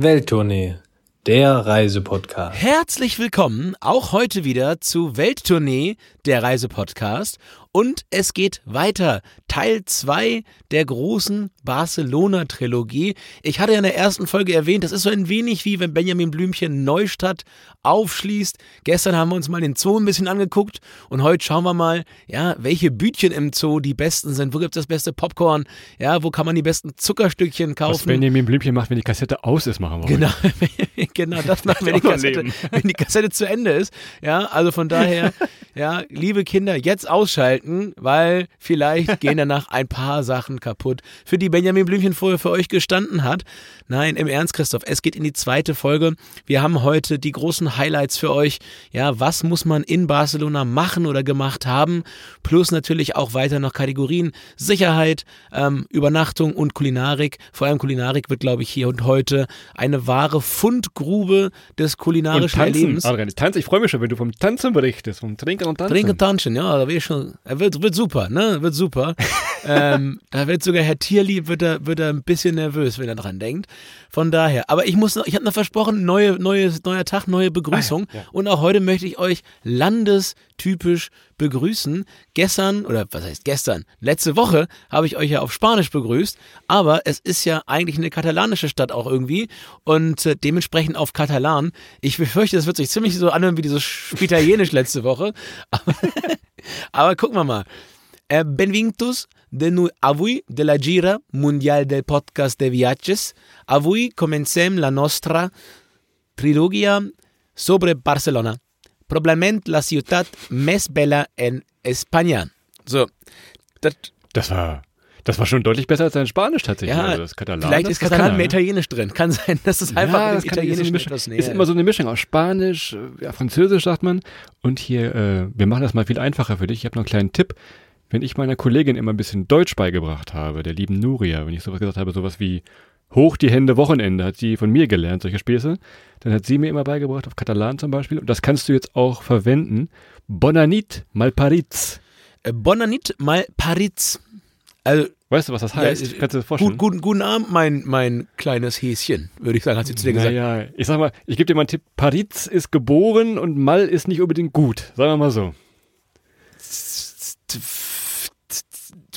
Welttournee, der Reisepodcast. Herzlich willkommen auch heute wieder zu Welttournee, der Reisepodcast. Und es geht weiter. Teil 2 der großen Barcelona-Trilogie. Ich hatte ja in der ersten Folge erwähnt, das ist so ein wenig wie wenn Benjamin Blümchen Neustadt aufschließt. Gestern haben wir uns mal den Zoo ein bisschen angeguckt und heute schauen wir mal, ja, welche Bütchen im Zoo die besten sind. Wo gibt es das beste Popcorn? Ja, wo kann man die besten Zuckerstückchen kaufen? Was Benjamin Blümchen macht, wenn die Kassette aus ist, machen wir Genau, genau das machen wir, wenn die, Kassette, wenn die Kassette zu Ende ist. Ja, also von daher, ja, liebe Kinder, jetzt ausschalten, weil vielleicht gehen danach ein paar Sachen kaputt, für die Benjamin Blümchen vorher für euch gestanden hat. Nein, im Ernst, Christoph, es geht in die zweite Folge. Wir haben heute die großen Highlights für euch. Ja, was muss man in Barcelona machen oder gemacht haben? Plus natürlich auch weiter noch Kategorien Sicherheit, ähm, Übernachtung und Kulinarik. Vor allem Kulinarik wird, glaube ich, hier und heute eine wahre Fundgrube des kulinarischen und tanzen, Erlebens. Adrian, tanzen. Ich freue mich schon, wenn du vom Tanzen berichtest, vom Trinken und Tanzen. Trinken und Tanzen, ja, da will ich schon. Wird, wird super, ne? Wird super. ähm, da wird sogar Herr Tierlieb wird er, wird er ein bisschen nervös, wenn er dran denkt. Von daher. Aber ich muss noch, ich habe noch versprochen, neue, neue, neuer Tag, neue Begrüßung. Ah, ja, ja. Und auch heute möchte ich euch landestypisch begrüßen. Gestern, oder was heißt gestern? Letzte Woche habe ich euch ja auf Spanisch begrüßt. Aber es ist ja eigentlich eine katalanische Stadt auch irgendwie. Und äh, dementsprechend auf Katalan. Ich befürchte, das wird sich ziemlich so anhören wie dieses Italienisch letzte Woche. Aber, aber gucken wir mal. Eh, benvinguts de nu avui de la gira mundial del podcast de viatges. Avui comencem la nostra trilogia sobre Barcelona. Probablement la ciutat més bella en Espanya. So, das, das war das war schon deutlich besser als sein Spanisch tatsächlich. Ja, also das Katalan, vielleicht ist Katalan mehr Italienisch drin. Kann sein, dass es einfach ja, das Italienisch ist. Ist immer so eine Mischung aus Spanisch, ja, Französisch sagt man. Und hier, äh, wir machen das mal viel einfacher für dich. Ich habe noch einen kleinen Tipp wenn ich meiner Kollegin immer ein bisschen Deutsch beigebracht habe, der lieben Nuria, wenn ich sowas gesagt habe, sowas wie Hoch die Hände Wochenende, hat sie von mir gelernt, solche Späße, dann hat sie mir immer beigebracht, auf Katalan zum Beispiel, und das kannst du jetzt auch verwenden. Bonanit malparitz. Äh, Bonanit malparitz. Also, weißt du, was das heißt? Ja, Kannst du dir vorstellen? Gut, guten, guten Abend, mein, mein kleines Häschen, würde ich sagen, hat sie zu dir gesagt. Ja, ich sag mal, ich gebe dir mal einen Tipp. Paritz ist geboren und Mal ist nicht unbedingt gut. Sagen wir mal so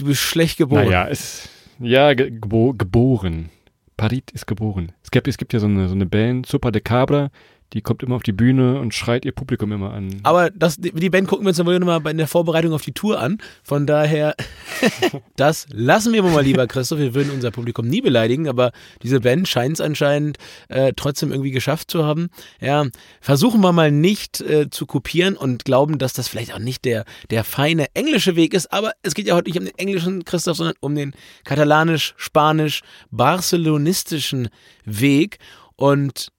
du bist schlecht geboren. Naja, es, ja, gebo geboren. Parit ist geboren. Es gibt, es gibt ja so eine, so eine Band, Super de Cabra, die kommt immer auf die Bühne und schreit ihr Publikum immer an. Aber das, die Band gucken wir uns dann wohl nochmal in der Vorbereitung auf die Tour an. Von daher, das lassen wir mal lieber, Christoph. Wir würden unser Publikum nie beleidigen, aber diese Band scheint es anscheinend äh, trotzdem irgendwie geschafft zu haben. Ja, versuchen wir mal nicht äh, zu kopieren und glauben, dass das vielleicht auch nicht der, der feine englische Weg ist. Aber es geht ja heute nicht um den englischen Christoph, sondern um den katalanisch, spanisch, barcelonistischen Weg. Und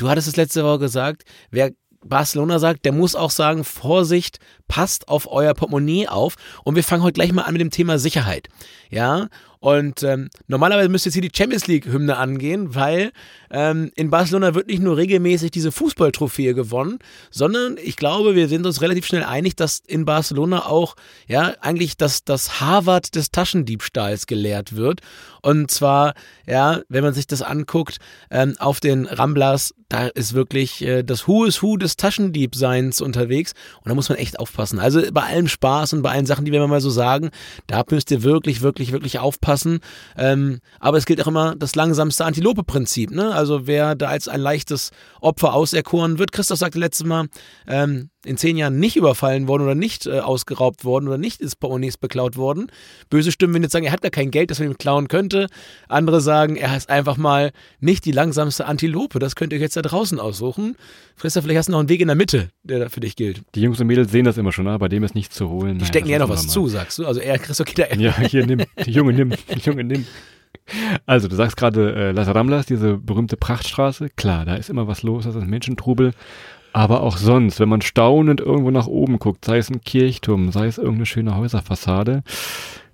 Du hattest es letzte Woche gesagt, wer Barcelona sagt, der muss auch sagen, Vorsicht, passt auf euer Portemonnaie auf. Und wir fangen heute gleich mal an mit dem Thema Sicherheit. Ja, und ähm, normalerweise müsste jetzt hier die Champions League-Hymne angehen, weil ähm, in Barcelona wird nicht nur regelmäßig diese Fußballtrophäe gewonnen, sondern ich glaube, wir sind uns relativ schnell einig, dass in Barcelona auch ja eigentlich das, das Harvard des Taschendiebstahls gelehrt wird. Und zwar, ja, wenn man sich das anguckt, ähm, auf den Ramblas, da ist wirklich äh, das Who is Who des Taschendiebseins unterwegs. Und da muss man echt aufpassen. Also bei allem Spaß und bei allen Sachen, die wir mal so sagen, da müsst ihr wirklich, wirklich, wirklich aufpassen. Ähm, aber es gilt auch immer das langsamste Antilope-Prinzip. Ne? Also wer da als ein leichtes Opfer auserkoren wird, Christoph sagte letztes Mal, ähm, in zehn Jahren nicht überfallen worden oder nicht äh, ausgeraubt worden oder nicht ist Portemonnaies beklaut worden. Böse Stimmen werden jetzt sagen, er hat gar kein Geld, das man ihm klauen könnte. Andere sagen, er ist einfach mal nicht die langsamste Antilope. Das könnt ihr euch jetzt da draußen aussuchen. Christoph, vielleicht hast du noch einen Weg in der Mitte, der da für dich gilt. Die Jungs und Mädels sehen das immer schon, aber bei dem ist nichts zu holen. Die stecken ja noch was zu, sagst du. Also er, Christoph, geht da Ja, hier, nimm. Die Junge, nimm. Die Junge, nimm. Also, du sagst gerade äh, Las Ramblas, diese berühmte Prachtstraße. Klar, da ist immer was los, das ist Menschentrubel. Aber auch sonst, wenn man staunend irgendwo nach oben guckt, sei es ein Kirchturm, sei es irgendeine schöne Häuserfassade,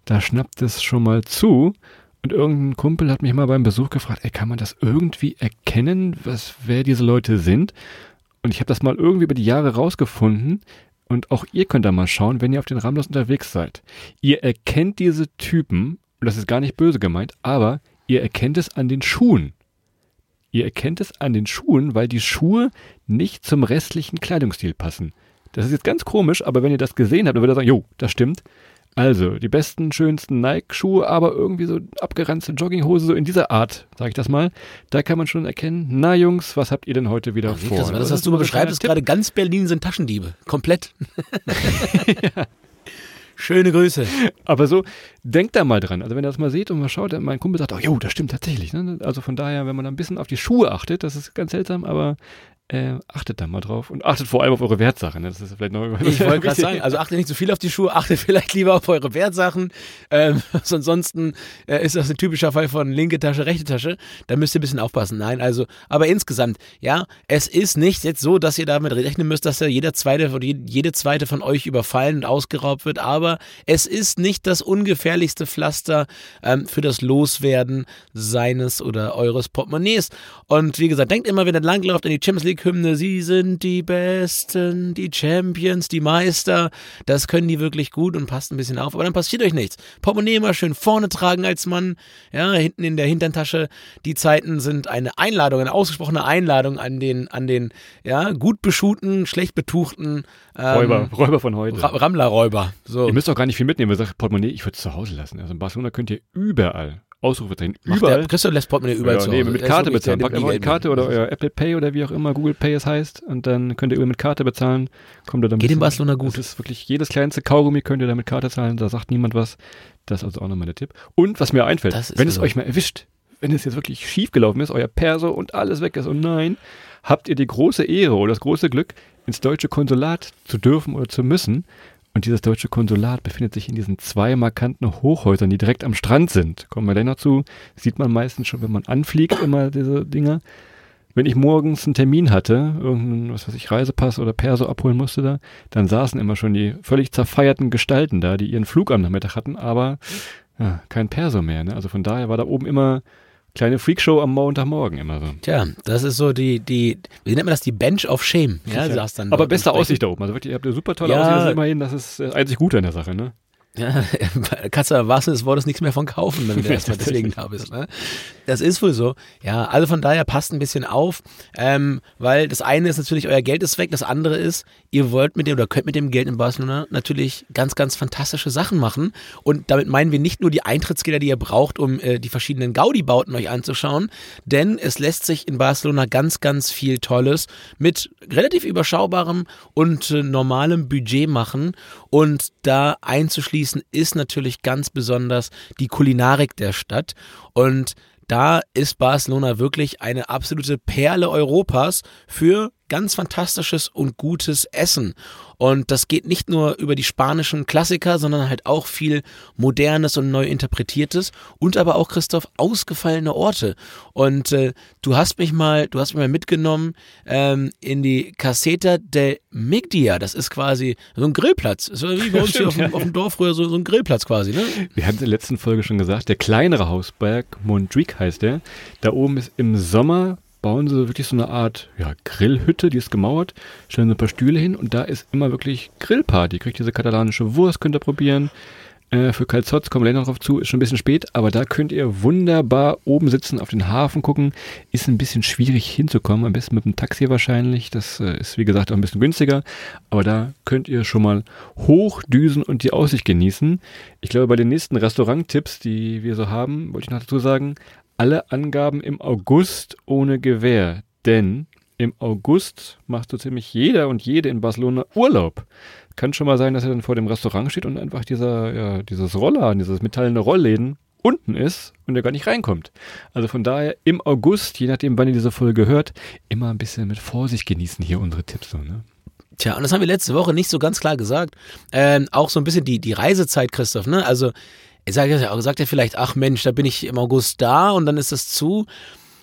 da schnappt es schon mal zu. Und irgendein Kumpel hat mich mal beim Besuch gefragt, ey, kann man das irgendwie erkennen, was, wer diese Leute sind? Und ich habe das mal irgendwie über die Jahre rausgefunden. Und auch ihr könnt da mal schauen, wenn ihr auf den Ramlos unterwegs seid. Ihr erkennt diese Typen, und das ist gar nicht böse gemeint, aber ihr erkennt es an den Schuhen. Ihr erkennt es an den Schuhen, weil die Schuhe nicht zum restlichen Kleidungsstil passen. Das ist jetzt ganz komisch, aber wenn ihr das gesehen habt, dann würdet ihr sagen, jo, das stimmt. Also, die besten, schönsten Nike-Schuhe, aber irgendwie so abgeranzte Jogginghose, so in dieser Art, sag ich das mal. Da kann man schon erkennen, na Jungs, was habt ihr denn heute wieder Ach, vor? das, das, was du beschreibst, ist gerade ganz Berlin sind Taschendiebe. Komplett. ja. Schöne Grüße. Aber so, denkt da mal dran. Also wenn ihr das mal seht und mal schaut, mein Kumpel sagt, oh, jo, das stimmt tatsächlich. Ne? Also von daher, wenn man ein bisschen auf die Schuhe achtet, das ist ganz seltsam, aber äh, achtet da mal drauf und achtet vor allem auf eure Wertsachen. Ne? Das ist vielleicht noch Ich wollte gerade sagen, also achtet nicht so viel auf die Schuhe, achtet vielleicht lieber auf eure Wertsachen. Ähm, ansonsten äh, ist das ein typischer Fall von linke Tasche, rechte Tasche. Da müsst ihr ein bisschen aufpassen. Nein, also, aber insgesamt, ja, es ist nicht jetzt so, dass ihr damit rechnen müsst, dass ja jeder zweite oder jede zweite von euch überfallen und ausgeraubt wird. Aber es ist nicht das ungefährlichste Pflaster ähm, für das Loswerden seines oder eures Portemonnaies. Und wie gesagt, denkt immer, wenn ihr langlauft in die Champions League Hymne, sie sind die Besten, die Champions, die Meister. Das können die wirklich gut und passt ein bisschen auf. Aber dann passiert euch nichts. Portemonnaie immer schön vorne tragen als Mann. Ja, hinten in der Hinterntasche. Die Zeiten sind eine Einladung, eine ausgesprochene Einladung an den, an den, ja, gut beschuhten, schlecht betuchten ähm, Räuber, Räuber von heute. Ra Rammlerräuber. So. Ihr müsst auch gar nicht viel mitnehmen. Ihr sagt Portemonnaie, ich würde es zu Hause lassen. Also in Barcelona könnt ihr überall Ausrufezeichen. Überall. Der, Christoph lässt Portemonnaie überall ja, zu nee, mit Karte bezahlen. Packt einfach Karte oder euer Apple Pay oder wie auch immer Google Pay es heißt und dann könnt ihr mit Karte bezahlen. Kommt ihr dann Geht in Barcelona gut. Das ist wirklich jedes kleinste Kaugummi könnt ihr da mit Karte zahlen, da sagt niemand was. Das ist also auch nochmal der Tipp. Und was mir einfällt, wenn es euch mal erwischt, wenn es jetzt wirklich schief gelaufen ist, euer Perso und alles weg ist und nein, habt ihr die große Ehre oder das große Glück, ins deutsche Konsulat zu dürfen oder zu müssen und dieses deutsche Konsulat befindet sich in diesen zwei markanten Hochhäusern, die direkt am Strand sind. Kommen wir gleich noch zu. Sieht man meistens schon, wenn man anfliegt, immer diese Dinger. Wenn ich morgens einen Termin hatte, irgendeinen, was weiß ich, Reisepass oder Perso abholen musste da, dann saßen immer schon die völlig zerfeierten Gestalten da, die ihren Flug am Nachmittag hatten, aber ja, kein Perso mehr. Ne? Also von daher war da oben immer kleine Freakshow am Montagmorgen immer so. Tja, das ist so die, die, wie nennt man das, die Bench of Shame. Ja, ja. Dann Aber beste Aussicht da oben. Also wirklich, ihr habt eine super tolle ja. Aussicht, das ist immerhin, das ist das einzig Gute an der Sache, ne? Ja, kannst du wahrsten des Wortes nichts mehr von kaufen, wenn du erstmal deswegen da bist. Ne? Das ist wohl so. Ja, also von daher passt ein bisschen auf, ähm, weil das eine ist natürlich, euer Geld ist weg, das andere ist, ihr wollt mit dem oder könnt mit dem Geld in Barcelona natürlich ganz, ganz fantastische Sachen machen. Und damit meinen wir nicht nur die Eintrittsgelder, die ihr braucht, um äh, die verschiedenen Gaudi-Bauten euch anzuschauen, denn es lässt sich in Barcelona ganz, ganz viel Tolles mit relativ überschaubarem und äh, normalem Budget machen und da einzuschließen ist natürlich ganz besonders die Kulinarik der Stadt. Und da ist Barcelona wirklich eine absolute Perle Europas für ganz fantastisches und gutes Essen. Und das geht nicht nur über die spanischen Klassiker, sondern halt auch viel modernes und neu interpretiertes und aber auch Christoph ausgefallene Orte. Und äh, du hast mich mal, du hast mich mal mitgenommen ähm, in die Caseta del Migdia. Das ist quasi so ein Grillplatz. Ist wie bei uns hier auf dem, auf dem, Dorf früher so, so ein Grillplatz quasi. Ne? Wir haben es in der letzten Folge schon gesagt, der kleinere Hausberg Montjuic heißt der. Da oben ist im Sommer bauen sie wirklich so eine Art ja, Grillhütte, die ist gemauert, stellen so ein paar Stühle hin und da ist immer wirklich Grillparty. Kriegt diese katalanische Wurst, könnt ihr probieren. Äh, für Calzots kommen wir noch drauf zu, ist schon ein bisschen spät, aber da könnt ihr wunderbar oben sitzen, auf den Hafen gucken. Ist ein bisschen schwierig hinzukommen, am besten mit dem Taxi wahrscheinlich. Das äh, ist wie gesagt auch ein bisschen günstiger, aber da könnt ihr schon mal hochdüsen und die Aussicht genießen. Ich glaube, bei den nächsten Restauranttipps, die wir so haben, wollte ich noch dazu sagen, alle Angaben im August ohne Gewähr, denn im August macht so ziemlich jeder und jede in Barcelona Urlaub. Kann schon mal sein, dass er dann vor dem Restaurant steht und einfach dieser, ja, dieses Roller, dieses metallene Rollläden unten ist und er gar nicht reinkommt. Also von daher im August, je nachdem, wann ihr diese Folge hört, immer ein bisschen mit Vorsicht genießen hier unsere Tipps. So, ne? Tja, und das haben wir letzte Woche nicht so ganz klar gesagt. Ähm, auch so ein bisschen die, die Reisezeit, Christoph, ne? Also sagt er, sagt er vielleicht, ach Mensch, da bin ich im August da und dann ist das zu.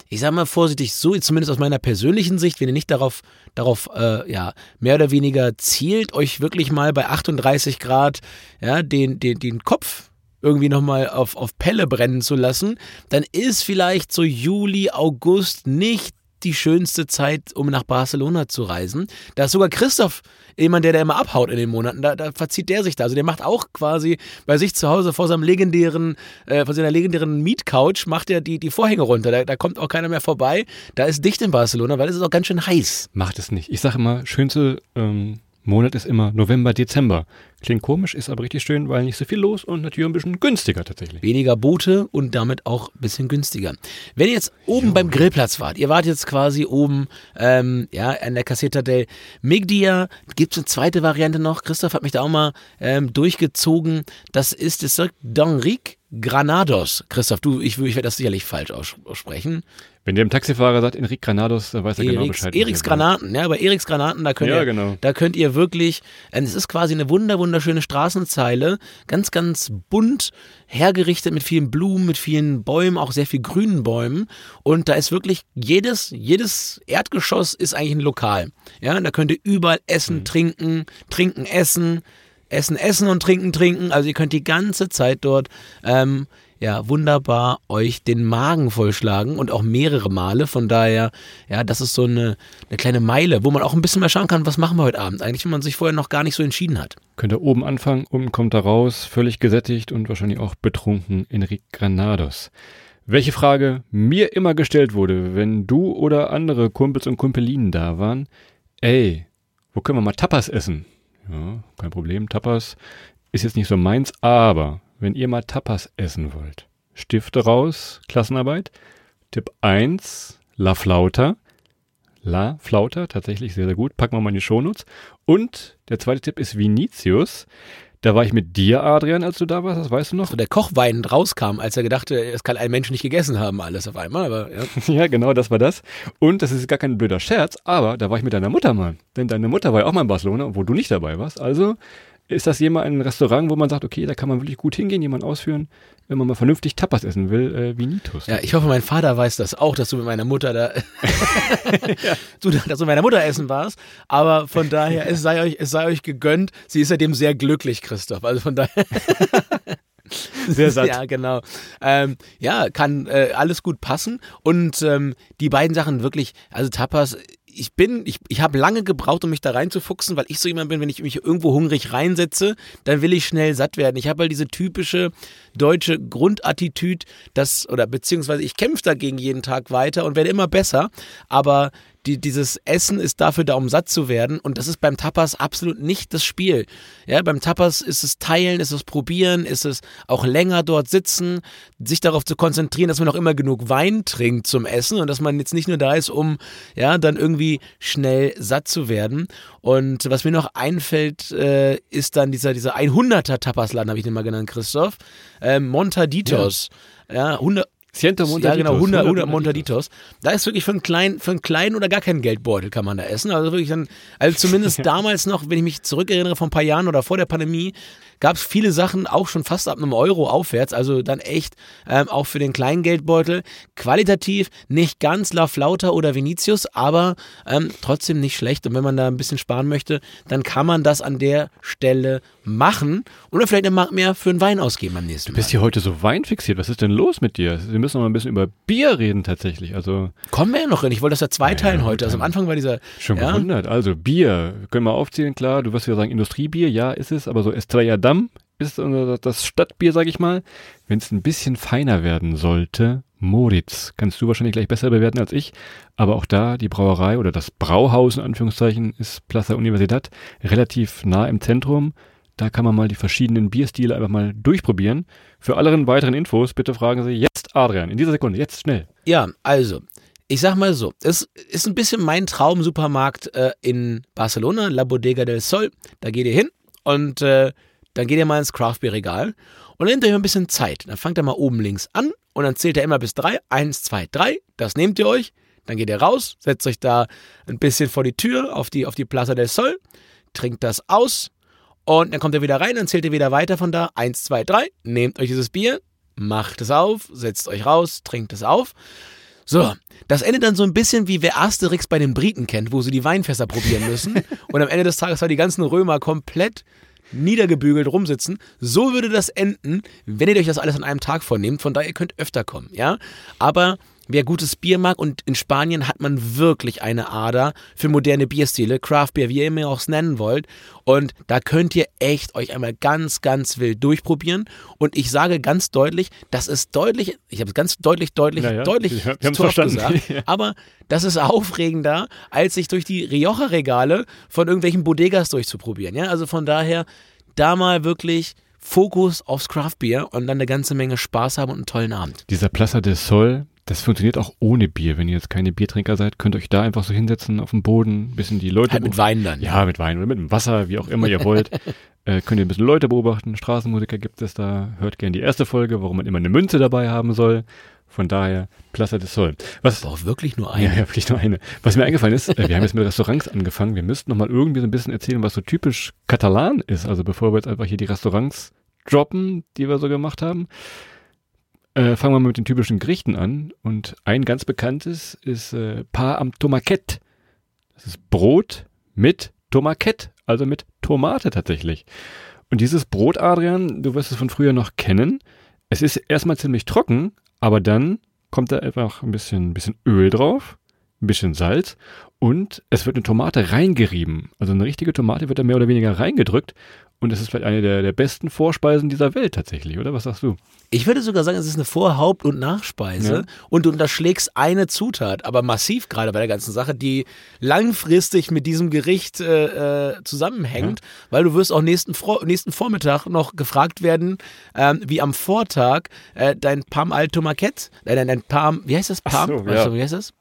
Ich sage mal vorsichtig so, zumindest aus meiner persönlichen Sicht, wenn ihr nicht darauf, darauf äh, ja, mehr oder weniger zielt, euch wirklich mal bei 38 Grad ja, den, den, den Kopf irgendwie nochmal auf, auf Pelle brennen zu lassen, dann ist vielleicht so Juli, August nicht die schönste Zeit, um nach Barcelona zu reisen. Da ist sogar Christoph jemand, der da immer abhaut in den Monaten. Da, da verzieht der sich da. Also der macht auch quasi bei sich zu Hause vor seinem legendären, äh, vor seiner legendären Mietcouch, macht er die, die Vorhänge runter. Da, da kommt auch keiner mehr vorbei. Da ist dicht in Barcelona, weil es ist auch ganz schön heiß. Macht es nicht. Ich sage immer, schönste ähm, Monat ist immer November, Dezember. Klingt komisch, ist aber richtig schön, weil nicht so viel los und natürlich ein bisschen günstiger tatsächlich. Weniger Boote und damit auch ein bisschen günstiger. Wenn ihr jetzt oben jo. beim Grillplatz wart, ihr wart jetzt quasi oben ähm, ja, an der Caseta del Migdia, gibt es eine zweite Variante noch. Christoph hat mich da auch mal ähm, durchgezogen. Das ist das D'Enrique Granados. Christoph, du, ich, ich werde das sicherlich falsch aussprechen. Wenn der im Taxifahrer sagt, Enrique Granados, dann weiß er genau Eriks, genau Bescheid. Eriks Granaten, ja, aber Eriks Granaten, da könnt, ja, ihr, genau. da könnt ihr wirklich, äh, es ist quasi eine wunder, wunderschöne Straßenzeile, ganz, ganz bunt hergerichtet mit vielen Blumen, mit vielen Bäumen, auch sehr viel grünen Bäumen. Und da ist wirklich jedes, jedes Erdgeschoss ist eigentlich ein Lokal. Ja, da könnt ihr überall essen, mhm. trinken, trinken, essen. Essen, essen und trinken, trinken. Also ihr könnt die ganze Zeit dort ähm, ja wunderbar euch den Magen vollschlagen und auch mehrere Male. Von daher, ja, das ist so eine, eine kleine Meile, wo man auch ein bisschen mal schauen kann, was machen wir heute Abend eigentlich, wenn man sich vorher noch gar nicht so entschieden hat. Könnt ihr oben anfangen, unten kommt er raus, völlig gesättigt und wahrscheinlich auch betrunken Enrique Granados. Welche Frage mir immer gestellt wurde, wenn du oder andere Kumpels und Kumpelinen da waren, ey, wo können wir mal Tapas essen? Ja, kein Problem. Tapas ist jetzt nicht so meins, aber wenn ihr mal Tapas essen wollt, Stifte raus, Klassenarbeit. Tipp 1, La Flauta. La Flauta, tatsächlich sehr, sehr gut. Packen wir mal in die Shownotes. Und der zweite Tipp ist Vinicius. Da war ich mit dir, Adrian, als du da warst, das weißt du noch? So der Kochwein rauskam, als er gedachte, es kann ein Mensch nicht gegessen haben, alles auf einmal. Aber, ja. ja, genau, das war das. Und das ist gar kein blöder Scherz, aber da war ich mit deiner Mutter mal. Denn deine Mutter war ja auch mal in Barcelona, wo du nicht dabei warst. Also ist das jemand ein Restaurant, wo man sagt, okay, da kann man wirklich gut hingehen, jemanden ausführen, wenn man mal vernünftig Tapas essen will, äh, wie Nitus. Ja, ich hoffe, mein Vater weiß das auch, dass du mit meiner Mutter da, ja. du, dass du mit meiner Mutter essen warst. Aber von daher, es sei euch, es sei euch gegönnt. Sie ist seitdem sehr glücklich, Christoph. Also von daher. Sehr satt. Ja, genau. Ähm, ja, kann äh, alles gut passen. Und ähm, die beiden Sachen wirklich, also Tapas ich bin, ich, ich habe lange gebraucht, um mich da reinzufuchsen, weil ich so jemand bin, wenn ich mich irgendwo hungrig reinsetze, dann will ich schnell satt werden. Ich habe halt diese typische deutsche Grundattitüde, dass, oder beziehungsweise ich kämpfe dagegen jeden Tag weiter und werde immer besser, aber die, dieses Essen ist dafür da, um satt zu werden. Und das ist beim Tapas absolut nicht das Spiel. Ja, beim Tapas ist es Teilen, ist es Probieren, ist es auch länger dort sitzen, sich darauf zu konzentrieren, dass man auch immer genug Wein trinkt zum Essen und dass man jetzt nicht nur da ist, um ja dann irgendwie schnell satt zu werden. Und was mir noch einfällt, äh, ist dann dieser, dieser 100er Tapasladen, habe ich den mal genannt, Christoph. Ähm, Montaditos. Ja. Ja, 100, Ciento Montaditos. Ja, genau, 100, 100 Montaditos. Da ist wirklich für einen kleinen, für einen kleinen oder gar keinen Geldbeutel kann man da essen. Also wirklich dann, also zumindest damals noch, wenn ich mich zurückerinnere von ein paar Jahren oder vor der Pandemie, gab es viele Sachen auch schon fast ab einem Euro aufwärts, also dann echt ähm, auch für den kleinen Geldbeutel. Qualitativ nicht ganz La Flauta oder Vinicius, aber ähm, trotzdem nicht schlecht. Und wenn man da ein bisschen sparen möchte, dann kann man das an der Stelle machen oder vielleicht eine Mark mehr für einen Wein ausgeben am nächsten Mal. Du bist hier heute so weinfixiert. Was ist denn los mit dir? Wir müssen noch mal ein bisschen über Bier reden tatsächlich. Also Kommen wir ja noch hin. Ich wollte das ja zweiteilen ja, heute. Also am Anfang war dieser... Schon ja. gewundert. Also Bier. Können wir aufzählen, klar. Du wirst ja sagen Industriebier. Ja, ist es. Aber so Estrella Damm Amsterdam ist das Stadtbier, sag ich mal. Wenn es ein bisschen feiner werden sollte, Moritz, kannst du wahrscheinlich gleich besser bewerten als ich. Aber auch da, die Brauerei oder das Brauhaus in Anführungszeichen ist Plaza Universidad relativ nah im Zentrum. Da kann man mal die verschiedenen Bierstile einfach mal durchprobieren. Für alle weiteren Infos bitte fragen Sie jetzt Adrian, in dieser Sekunde, jetzt schnell. Ja, also, ich sag mal so, es ist ein bisschen mein Traumsupermarkt äh, in Barcelona, La Bodega del Sol. Da geht ihr hin und äh, dann geht ihr mal ins Craftbeer-Regal und dann nehmt euch ein bisschen Zeit. Dann fangt ihr mal oben links an und dann zählt ihr immer bis drei. Eins, zwei, drei. Das nehmt ihr euch. Dann geht ihr raus, setzt euch da ein bisschen vor die Tür auf die, auf die Plaza del Sol, trinkt das aus und dann kommt ihr wieder rein, dann zählt ihr wieder weiter von da. Eins, zwei, drei. Nehmt euch dieses Bier, macht es auf, setzt euch raus, trinkt es auf. So, das endet dann so ein bisschen wie wer Asterix bei den Briten kennt, wo sie die Weinfässer probieren müssen. und am Ende des Tages war die ganzen Römer komplett niedergebügelt rumsitzen. So würde das enden, wenn ihr euch das alles an einem Tag vornehmt. Von daher, ihr könnt öfter kommen, ja. Aber wer gutes Bier mag und in Spanien hat man wirklich eine Ader für moderne Bierstile, Craft Beer, wie ihr immer auch es nennen wollt. Und da könnt ihr echt euch einmal ganz, ganz wild durchprobieren. Und ich sage ganz deutlich, das ist deutlich, ich habe es ganz deutlich, deutlich, Ja, ja, deutlich wir zu verstanden. gesagt, Ja. aber das ist aufregender, als sich durch die Rioja-Regale von irgendwelchen Bodegas durchzuprobieren. Ja? Also von daher, da mal wirklich Fokus aufs Craft Beer und dann eine ganze Menge Spaß haben und einen tollen Abend. Dieser Plaza del Sol, das funktioniert auch ohne Bier. Wenn ihr jetzt keine Biertrinker seid, könnt ihr euch da einfach so hinsetzen auf dem Boden, ein bisschen die Leute Halt mit Wein dann. Ja, mit Wein oder mit dem Wasser, wie auch immer ihr wollt. äh, könnt ihr ein bisschen Leute beobachten. Straßenmusiker gibt es da. Hört gerne die erste Folge, warum man immer eine Münze dabei haben soll. Von daher, Plaza del Sol. Was, Aber auch wirklich nur ja, eine. ja, wirklich nur eine. Was mir eingefallen ist, äh, wir haben jetzt mit Restaurants angefangen. Wir müssten noch mal irgendwie so ein bisschen erzählen, was so typisch katalan ist. Also bevor wir jetzt einfach hier die Restaurants droppen, die wir so gemacht haben. Äh, fangen wir mal mit den typischen Gerichten an. Und ein ganz bekanntes ist äh, Pa am Tomaquet. Das ist Brot mit Tomaquet, also mit Tomate tatsächlich. Und dieses Brot, Adrian, du wirst es von früher noch kennen. Es ist erstmal ziemlich trocken, aber dann kommt da einfach ein bisschen, ein bisschen Öl drauf, ein bisschen Salz und es wird eine Tomate reingerieben. Also eine richtige Tomate wird da mehr oder weniger reingedrückt und es ist vielleicht eine der, der besten Vorspeisen dieser Welt tatsächlich, oder? Was sagst du? Ich würde sogar sagen, es ist eine Vor-, Haupt- und Nachspeise Ja. und du unterschlägst eine Zutat, aber massiv gerade bei der ganzen Sache, die langfristig mit diesem Gericht äh, äh, zusammenhängt, weil du wirst auch nächsten, nächsten Vormittag noch gefragt werden, ähm, wie am Vortag äh, dein Parm al Tomaquet, äh, dein, dein Parm, wie heißt das? Parm? so, Weißt ja. du, wie heißt das?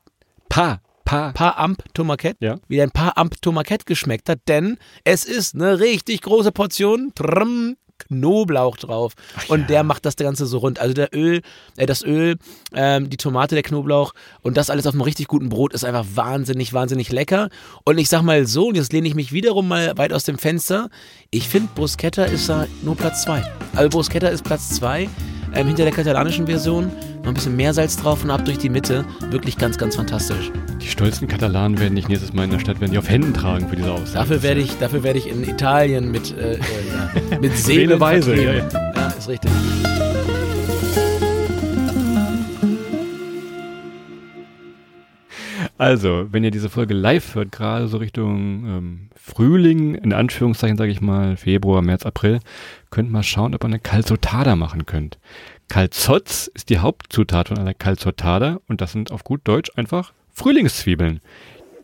Pa, Pa. Paar Amp Tomaquet, Ja. wie dein Paar Amp Tomaquet geschmeckt hat, denn es ist eine richtig große Portion Trrm, Knoblauch drauf und der macht das Ganze so rund. Also der Öl, äh, das Öl, ähm, die Tomate, der Knoblauch und das alles auf einem richtig guten Brot ist einfach wahnsinnig, wahnsinnig lecker. Und ich sag mal so, und jetzt lehne ich mich wiederum mal weit aus dem Fenster. Ich finde Bruschetta ist da nur Platz zwei. Also Bruschetta ist Platz zwei ähm, hinter der katalanischen Version. Noch ein bisschen mehr Salz drauf und ab durch die Mitte. Wirklich ganz, ganz fantastisch. Die stolzen Katalanen werden dich nächstes Mal in der Stadt, werden die auf Händen tragen für diese Aussage. Dafür werde ich, dafür werde ich in Italien mit, äh, äh, ja, mit Seelen Seeleweise, vertreten. ja, ja, ist richtig. Also, wenn ihr diese Folge live hört, gerade so Richtung ähm, Frühling, in Anführungszeichen sage ich mal, Februar, März, April, könnt mal schauen, ob ihr eine Calzotada machen könnt. Calzotz ist die Hauptzutat von einer Calzotada und das sind auf gut Deutsch einfach Frühlingszwiebeln.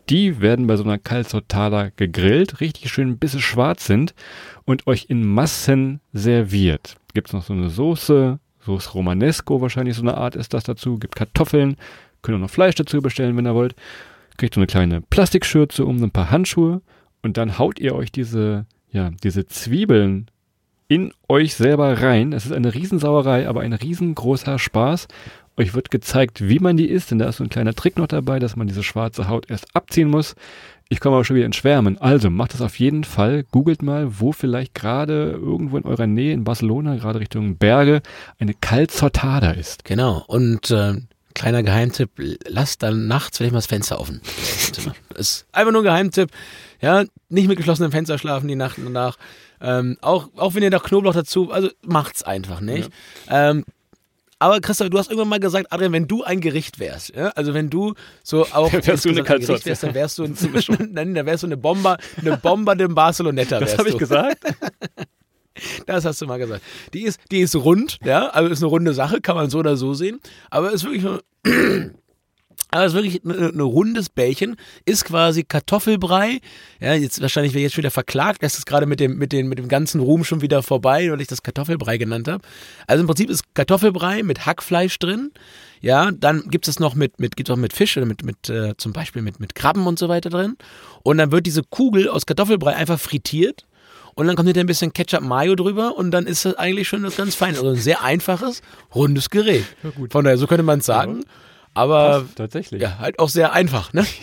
Die werden bei so einer Calzotada gegrillt, richtig schön ein bisschen schwarz sind und euch in Massen serviert. Gibt's noch so eine Soße, Soße Romanesco wahrscheinlich so eine Art ist das dazu, gibt Kartoffeln, könnt auch noch Fleisch dazu bestellen, wenn ihr wollt. Kriegt so eine kleine Plastikschürze um, ein paar Handschuhe und dann haut ihr euch diese, ja, diese Zwiebeln in euch selber rein. Es ist eine Riesensauerei, aber ein riesengroßer Spaß. Euch wird gezeigt, wie man die isst, denn da ist so ein kleiner Trick noch dabei, dass man diese schwarze Haut erst abziehen muss. Ich komme aber schon wieder ins Schwärmen. Also macht das auf jeden Fall. Googelt mal, wo vielleicht gerade irgendwo in eurer Nähe in Barcelona, gerade Richtung Berge, eine Calzotada ist. Genau. Und äh, kleiner Geheimtipp, lasst dann nachts vielleicht mal das Fenster offen. Zimmer. ist einfach nur ein Geheimtipp. Ja, nicht mit geschlossenem Fenster schlafen die Nacht danach. Ähm, auch, auch wenn ihr noch Knoblauch dazu, also macht's einfach nicht. Ähm, aber Christoph, du hast irgendwann mal gesagt, Adrian, wenn du ein Gericht wärst, ja? also wenn du so auch Wärst du eine insgesamt ein Gericht wärst, dann wärst du, ein, dann wärst du eine Bomber, eine Bomber de Barceloneta. Das habe ich gesagt. Das hast du mal gesagt. Die ist, die ist rund, ja, also ist eine runde Sache, kann man so oder so sehen. Aber ist wirklich aber ist wirklich ein ein rundes Bällchen, ist quasi Kartoffelbrei. Ja, jetzt wahrscheinlich wäre jetzt schon wieder verklagt, das ist gerade mit dem, mit, den, mit dem ganzen Ruhm schon wieder vorbei, weil ich das Kartoffelbrei genannt habe. Also im Prinzip ist Kartoffelbrei mit Hackfleisch drin. Ja, dann gibt es noch mit, mit, gibt's auch mit Fisch oder mit, mit äh, zum Beispiel mit, mit Krabben und so weiter drin. Und dann wird diese Kugel aus Kartoffelbrei einfach frittiert. Und dann kommt hinterher ein bisschen Ketchup Mayo drüber und dann ist das eigentlich schon das ganz fein. Also ein sehr einfaches, rundes Gerät. Von daher, so könnte man es sagen. Aber Passt, tatsächlich. ja, halt auch sehr einfach, ne?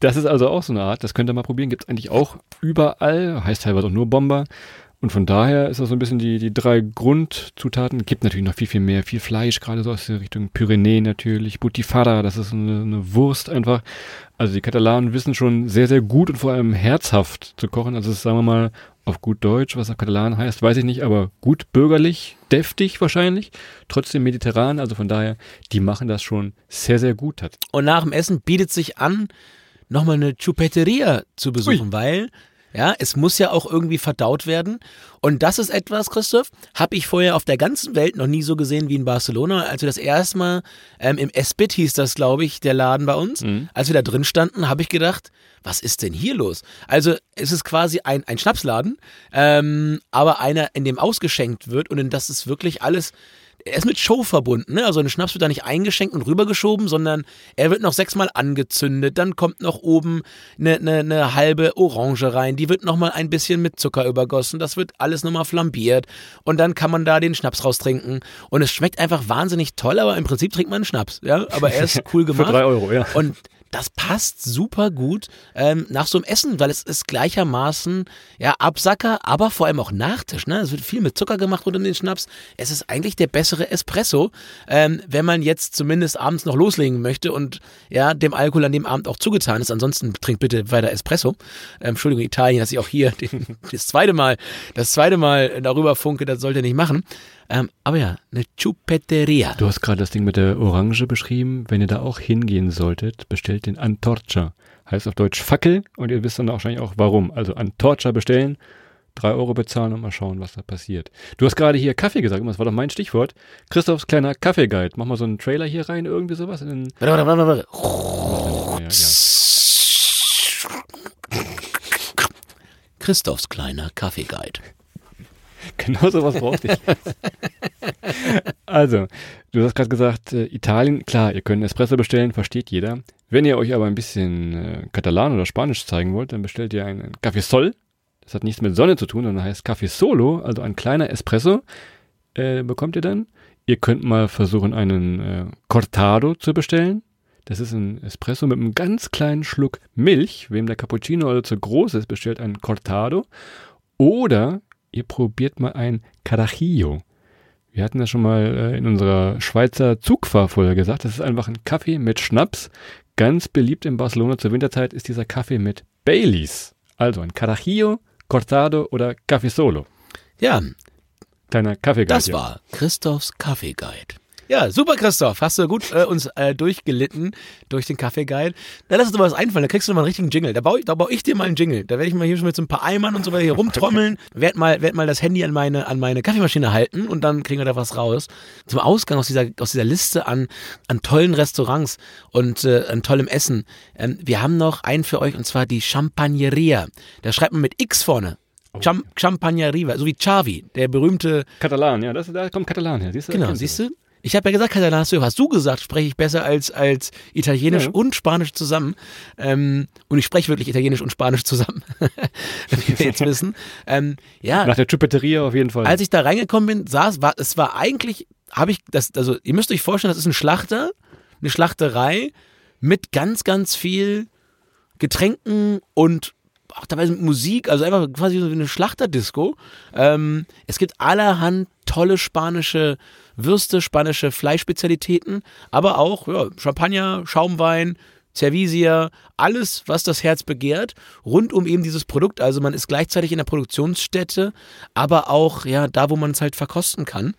Das ist also auch so eine Art, das könnt ihr mal probieren, gibt es eigentlich auch überall, heißt teilweise auch nur Bomber. Und von daher ist das so ein bisschen die, die drei Grundzutaten. Gibt natürlich noch viel, viel mehr, viel Fleisch, gerade so aus der Richtung Pyrenäen natürlich, Butifara, das ist eine, eine Wurst einfach. Also die Katalanen wissen schon sehr, sehr gut und vor allem herzhaft zu kochen. Also es ist, sagen wir mal, auf gut Deutsch, was auf Katalan heißt, weiß ich nicht, aber gut bürgerlich, deftig wahrscheinlich, trotzdem mediterran, also von daher, die machen das schon sehr, sehr gut. Hat. Und nach dem Essen bietet sich an, nochmal eine Chupeteria zu besuchen, Ui. weil ja, es muss ja auch irgendwie verdaut werden. Und das ist etwas, Christoph, habe ich vorher auf der ganzen Welt noch nie so gesehen wie in Barcelona. Als wir das erste Mal ähm, im Espit hieß das, glaube ich, der Laden bei uns. Als wir da drin standen, habe ich gedacht, was ist denn hier los? Also es ist quasi ein, ein Schnapsladen, ähm, aber einer, in dem ausgeschenkt wird und in das ist wirklich alles er ist mit Show verbunden, ne? Also ein Schnaps wird da nicht eingeschenkt und rübergeschoben, sondern er wird noch sechsmal angezündet, dann kommt noch oben eine, eine, eine halbe Orange rein, die wird nochmal ein bisschen mit Zucker übergossen, das wird alles nochmal flambiert und dann kann man da den Schnaps raustrinken und es schmeckt einfach wahnsinnig toll, aber im Prinzip trinkt man einen Schnaps, ja? Aber er ist cool Für gemacht. drei Euro, ja. Und das passt super gut ähm, nach so einem Essen, weil es ist gleichermaßen ja Absacker, aber vor allem auch Nachtisch. Ne? Es wird viel mit Zucker gemacht rund um den Schnaps. Es ist eigentlich der bessere Espresso, ähm, wenn man jetzt zumindest abends noch loslegen möchte und ja dem Alkohol an dem Abend auch zugetan ist. Ansonsten trinkt bitte weiter Espresso. Ähm, Entschuldigung Italien, dass ich auch hier den, das zweite Mal, das zweite Mal darüber funke, das sollte nicht machen. Ähm, aber ja, eine Chupeteria. Du hast gerade das Ding mit der Orange beschrieben. Wenn ihr da auch hingehen solltet, bestellt den Antorcha. Heißt auf Deutsch Fackel und ihr wisst dann wahrscheinlich auch warum. Also Antorcha bestellen, drei Euro bezahlen und mal schauen, was da passiert. Du hast gerade hier Kaffee gesagt, das war doch mein Stichwort. Christophs kleiner Kaffeeguide. Mach mal so einen Trailer hier rein, irgendwie sowas. In den, Warte, warte, warte, warte. ja, ja. Christophs kleiner Kaffeeguide. Genau sowas brauchte ich. also, du hast gerade gesagt, äh, Italien, klar, ihr könnt Espresso bestellen, versteht jeder. Wenn ihr euch aber ein bisschen äh, Katalan oder Spanisch zeigen wollt, dann bestellt ihr einen Café Sol. Das hat nichts mit Sonne zu tun, sondern heißt Café Solo, also ein kleiner Espresso. Äh, bekommt ihr dann. Ihr könnt mal versuchen, einen äh, Cortado zu bestellen. Das ist ein Espresso mit einem ganz kleinen Schluck Milch. Wem der Cappuccino also zu groß ist, bestellt einen Cortado. Oder ihr probiert mal ein Carajillo. Wir hatten das schon mal äh, in unserer Schweizer Zugfahrfolge gesagt. Das ist einfach ein Kaffee mit Schnaps. Ganz beliebt in Barcelona zur Winterzeit ist dieser Kaffee mit Baileys. Also ein Carajillo, Cortado oder Café Solo. Ja, Kleiner Kaffeeguide. das war Christophs Kaffeeguide. Ja, super, Christoph. Hast du gut äh, uns äh, durchgelitten durch den Kaffeeguide. Da lass uns doch was einfallen. Da kriegst du mal einen richtigen Jingle. Da baue ich, da baue ich dir mal einen Jingle. Da werde ich mal hier schon mit so ein paar Eimern und so weiter hier rumtrommeln. werd mal, werd mal das Handy an meine, an meine Kaffeemaschine halten und dann kriegen wir da was raus. Zum Ausgang aus dieser, aus dieser Liste an, an tollen Restaurants und äh, an tollem Essen. Ähm, wir haben noch einen für euch und zwar die Champagneria. Da schreibt man mit X vorne. Cham Champagneria, so wie Xavi, der berühmte Katalan, ja, das, da kommt Katalan her. Siehst du, Genau, siehst du? Ich habe ja gesagt, Katalan hast du, gesagt, spreche ich besser als, als Italienisch Ja. und Spanisch zusammen. Ähm, und ich spreche wirklich Italienisch und Spanisch zusammen, wie wir jetzt wissen. Ähm, ja, Nach der Chupeteria auf jeden Fall. als ich da reingekommen bin, saß, war, es war eigentlich, habe ich das, also ihr müsst euch vorstellen, das ist ein Schlachter, eine Schlachterei mit ganz, ganz viel Getränken und auch mit Musik, also einfach quasi so wie eine Schlachterdisco. Ähm, es gibt allerhand tolle spanische Würste, spanische Fleischspezialitäten, aber auch ja, Champagner, Schaumwein, Cervisia, alles, was das Herz begehrt, rund um eben dieses Produkt. Also man ist gleichzeitig in der Produktionsstätte, aber auch ja da, wo man es halt verkosten kann.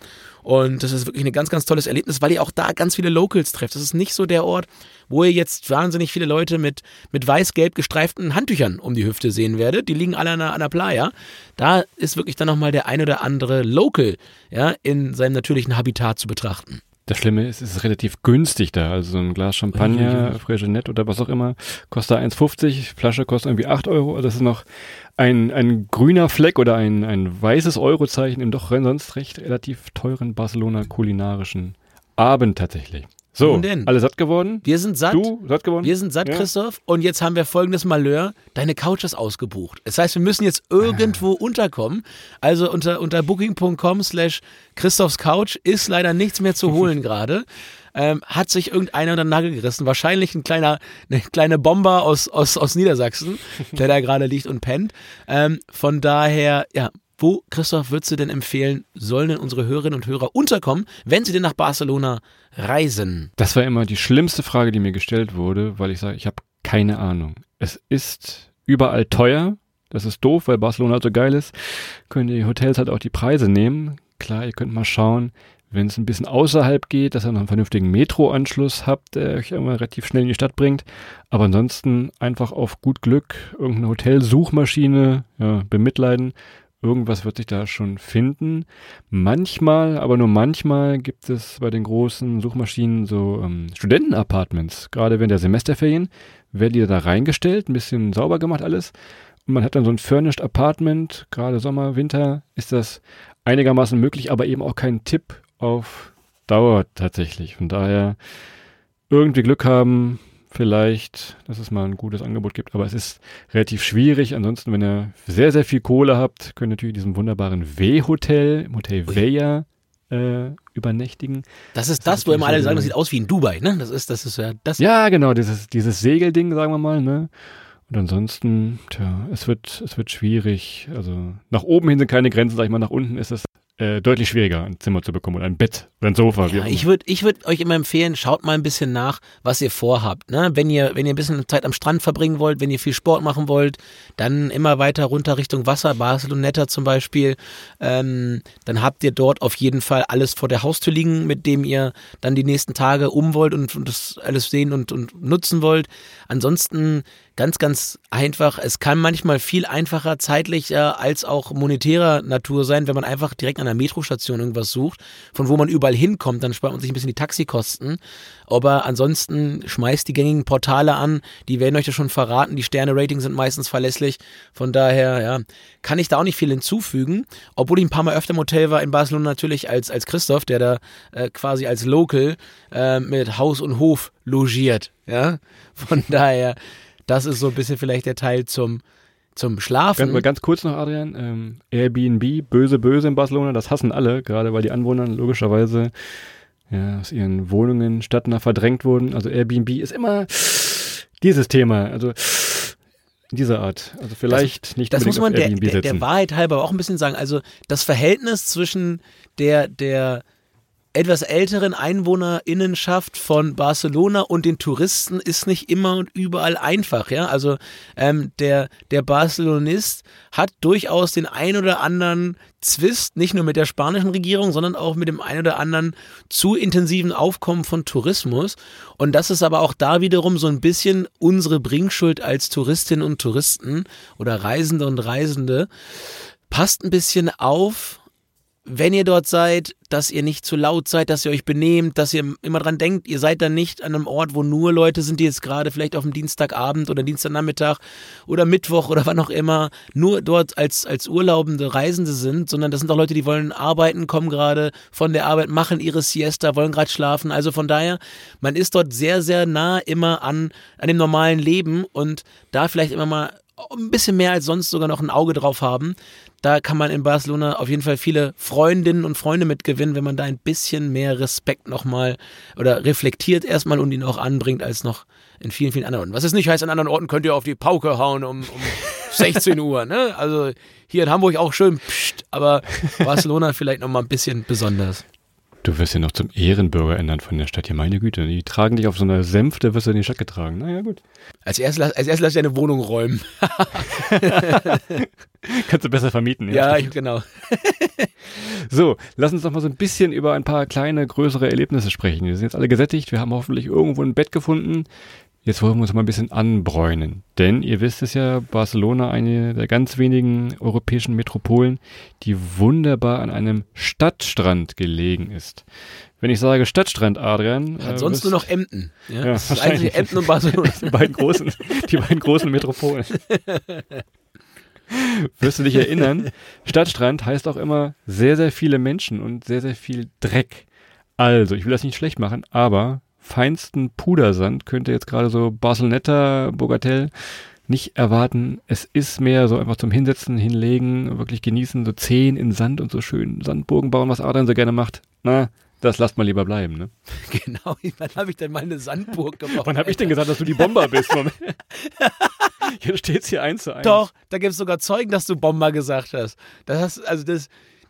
Und das ist wirklich ein ganz, ganz tolles Erlebnis, weil ihr auch da ganz viele Locals trefft. Das ist nicht so der Ort, wo ihr jetzt wahnsinnig viele Leute mit, mit weiß-gelb gestreiften Handtüchern um die Hüfte sehen werdet. Die liegen alle an der, an der Playa. Da ist wirklich dann nochmal der ein oder andere Local ja, in seinem natürlichen Habitat zu betrachten. Das Schlimme ist, es ist relativ günstig da. Also so ein Glas Champagner, Fregenet oder was auch immer, kostet 1,50, Flasche kostet irgendwie 8 Euro. Also das ist noch ein, ein grüner Fleck oder ein, ein weißes Eurozeichen im doch sonst recht relativ teuren Barcelona kulinarischen Abend tatsächlich. So, Nun denn? alle satt geworden? Wir sind satt. Du, satt geworden? Wir sind satt, Ja. Christoph. Und jetzt haben wir folgendes Malheur. Deine Couch ist ausgebucht. Das heißt, wir müssen jetzt irgendwo unterkommen. Also unter, unter booking.com slash Christophs Couch ist leider nichts mehr zu holen gerade. Ähm, hat sich irgendeiner unter den Nagel gerissen. Wahrscheinlich ein kleiner, eine kleine Bomber aus, aus, aus Niedersachsen, der da gerade liegt und pennt. Ähm, von daher, ja, wo, Christoph, würdest du denn empfehlen, sollen denn unsere Hörerinnen und Hörer unterkommen, wenn sie denn nach Barcelona reisen? Das war immer die schlimmste Frage, die mir gestellt wurde, weil ich sage, ich habe keine Ahnung. Es ist überall teuer. Das ist doof, weil Barcelona so geil ist. Können die Hotels halt auch die Preise nehmen. Klar, ihr könnt mal schauen, wenn es ein bisschen außerhalb geht, dass ihr noch einen vernünftigen Metroanschluss habt, der euch immer relativ schnell in die Stadt bringt. Aber ansonsten einfach auf gut Glück irgendeine Hotelsuchmaschine ja, bemitleiden. Irgendwas wird sich da schon finden. Manchmal, aber nur manchmal gibt es bei den großen Suchmaschinen so ähm, Studentenapartments. Gerade während der Semesterferien werden die da reingestellt, ein bisschen sauber gemacht alles. Und man hat dann so ein Furnished Apartment, gerade Sommer, Winter, ist das einigermaßen möglich, aber eben auch kein Tipp auf Dauer tatsächlich. Von daher irgendwie Glück haben, vielleicht, dass es mal ein gutes Angebot gibt, aber es ist relativ schwierig. Ansonsten, wenn ihr sehr, sehr viel Kohle habt, könnt ihr natürlich diesem wunderbaren W-Hotel, im Hotel Veja, äh, übernächtigen. Das ist das, das wo immer alle sagen, das sieht aus wie in Dubai, ne? Das ist, das ist ja das. Ja, genau, dieses, dieses Segelding, sagen wir mal, ne? Und ansonsten, tja, es wird, es wird schwierig. Also nach oben hin sind keine Grenzen, sag ich mal, nach unten ist es äh, deutlich schwieriger, ein Zimmer zu bekommen oder ein Bett oder ein Sofa. Ja, ich würde ich würd euch immer empfehlen, schaut mal ein bisschen nach, was ihr vorhabt. Ne? Wenn, ihr, wenn ihr ein bisschen Zeit am Strand verbringen wollt, wenn ihr viel Sport machen wollt, dann immer weiter runter Richtung Wasser, Barceloneta zum Beispiel. Ähm, dann habt ihr dort auf jeden Fall alles vor der Haustür liegen, mit dem ihr dann die nächsten Tage um wollt und, und das alles sehen und, und nutzen wollt. Ansonsten ganz, ganz einfach. Es kann manchmal viel einfacher zeitlicher als auch monetärer Natur sein, wenn man einfach direkt an der Metrostation irgendwas sucht, von wo man überall hinkommt, dann spart man sich ein bisschen die Taxikosten. Aber ansonsten schmeißt die gängigen Portale an, die werden euch ja schon verraten, die Sterne-Ratings sind meistens verlässlich. Von daher, ja, kann ich da auch nicht viel hinzufügen. Obwohl ich ein paar Mal öfter im Hotel war in Barcelona natürlich als, als Christoph, der da äh, quasi als Local äh, mit Haus und Hof logiert. Ja, von daher das ist so ein bisschen vielleicht der Teil zum, zum Schlafen. Ganz, mal ganz kurz noch, Adrian. Ähm, Airbnb, böse, böse in Barcelona, das hassen alle, gerade weil die Anwohner logischerweise ja, aus ihren Wohnungen stadtnah verdrängt wurden. Also Airbnb ist immer dieses Thema. Also dieser Art. Also vielleicht das, nicht Das muss man der, der, der, Wahrheit halber auch ein bisschen sagen. Also das Verhältnis zwischen der, der etwas älteren Einwohnerinnenschaft von Barcelona und den Touristen ist nicht immer und überall einfach, ja. Also ähm, der, der Barcelonist hat durchaus den ein oder anderen Zwist, nicht nur mit der spanischen Regierung, sondern auch mit dem ein oder anderen zu intensiven Aufkommen von Tourismus. Und das ist aber auch da wiederum so ein bisschen unsere Bringschuld als Touristinnen und Touristen oder Reisende und Reisende. Passt ein bisschen auf, wenn ihr dort seid, dass ihr nicht zu laut seid, dass ihr euch benehmt, dass ihr immer dran denkt, ihr seid dann nicht an einem Ort, wo nur Leute sind, die jetzt gerade vielleicht auf dem Dienstagabend oder Dienstagnachmittag oder Mittwoch oder wann auch immer nur dort als, als urlaubende Reisende sind, sondern das sind auch Leute, die wollen arbeiten, kommen gerade von der Arbeit, machen ihre Siesta, wollen gerade schlafen. Also von daher, man ist dort sehr, sehr nah immer an, an dem normalen Leben und da vielleicht immer mal ein bisschen mehr als sonst sogar noch ein Auge drauf haben. Da kann man in Barcelona auf jeden Fall viele Freundinnen und Freunde mitgewinnen, wenn man da ein bisschen mehr Respekt nochmal oder reflektiert erstmal und ihn auch anbringt als noch in vielen, vielen anderen Orten. Was es nicht heißt, an anderen Orten könnt ihr auf die Pauke hauen um, um 16 Uhr. Ne? Also hier in Hamburg auch schön, pst, aber Barcelona vielleicht nochmal ein bisschen besonders. Du wirst ja noch zum Ehrenbürger ändern von der Stadt hier, meine Güte. Die tragen dich auf so einer Sänfte, wirst du in die Stadt getragen. Naja, gut. Als erstes, als erstes lass ich deine Wohnung räumen. Kannst du besser vermieten. Ja, ja genau. so, lass uns doch mal so ein bisschen über ein paar kleine, größere Erlebnisse sprechen. Wir sind jetzt alle gesättigt. Wir haben hoffentlich irgendwo ein Bett gefunden. Jetzt wollen wir uns mal ein bisschen anbräunen. Denn ihr wisst es ja, Barcelona, eine der ganz wenigen europäischen Metropolen, die wunderbar an einem Stadtstrand gelegen ist. Wenn ich sage Stadtstrand, Adrian. Hat äh, sonst nur noch Emden. Ja, ja das ist eigentlich Emden und Barcelona. die beiden großen, die beiden großen Metropolen. Wirst du dich erinnern? Stadtstrand heißt auch immer sehr, sehr viele Menschen und sehr, sehr viel Dreck. Also, ich will das nicht schlecht machen, aber feinsten Pudersand könnte jetzt gerade so Barceloneta, Bogatel nicht erwarten. Es ist mehr so einfach zum Hinsetzen, hinlegen, wirklich genießen, so Zehen in Sand und so schön Sandburgen bauen, was Adrian so gerne macht. Na, das lasst mal lieber bleiben, ne? Genau, wann habe ich denn mal eine Sandburg gebaut? wann habe ich denn gesagt, dass du die Bomber bist? Jetzt steht's hier eins zu eins. Doch, da gibt es sogar Zeugen, dass du Bomber gesagt hast. Das hast also das,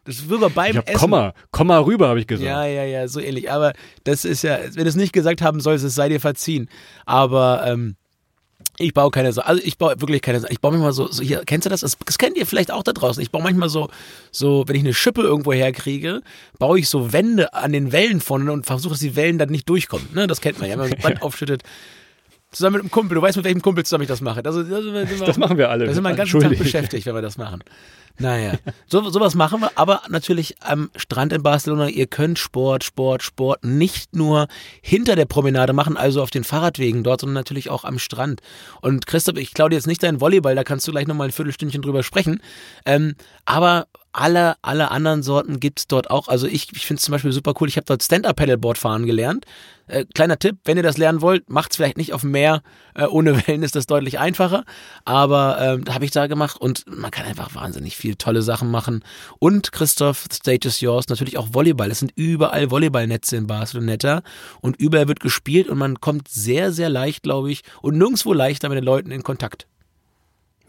das wird wir beim ich hab Essen. Komma, Komma rüber, habe ich gesagt. Ja, ja, ja, so ähnlich. Aber das ist ja, wenn du es nicht gesagt haben sollst, es sei dir verziehen. Aber ähm, Ich baue keine so, also ich baue wirklich keine, ich baue manchmal so, so hier, kennst du das? das? Das kennt ihr vielleicht auch da draußen. Ich baue manchmal so, so, wenn ich eine Schippe irgendwo herkriege, baue ich so Wände an den Wellen vorne und versuche, dass die Wellen dann nicht durchkommen. Ne? Das kennt man ja, wenn man so Band aufschüttet. Zusammen mit einem Kumpel, du weißt, mit welchem Kumpel zusammen ich das mache. Also, das, das, Das machen wir alle. da sind wir den ganzen Tag beschäftigt, wenn wir das machen. Naja, so, sowas machen wir, aber natürlich am Strand in Barcelona, ihr könnt Sport, Sport, Sport nicht nur hinter der Promenade machen, also auf den Fahrradwegen dort, sondern natürlich auch am Strand. Und Christoph, ich klaue dir jetzt nicht deinen Volleyball, da kannst du gleich nochmal ein Viertelstündchen drüber sprechen. Ähm, aber alle, alle anderen Sorten gibt's dort auch. Also ich, ich finde es zum Beispiel super cool. Ich habe dort Stand-Up-Paddleboard fahren gelernt. Äh, kleiner Tipp, wenn ihr das lernen wollt, macht's vielleicht nicht auf dem Meer. Äh, ohne Wellen ist das deutlich einfacher. Aber ähm, da habe ich da gemacht und man kann einfach wahnsinnig viel tolle Sachen machen. Und Christoph, stage is yours, natürlich auch Volleyball. Es sind überall Volleyballnetze in Barcelona und überall wird gespielt und man kommt sehr, sehr leicht, glaube ich, und nirgendwo leichter mit den Leuten in Kontakt.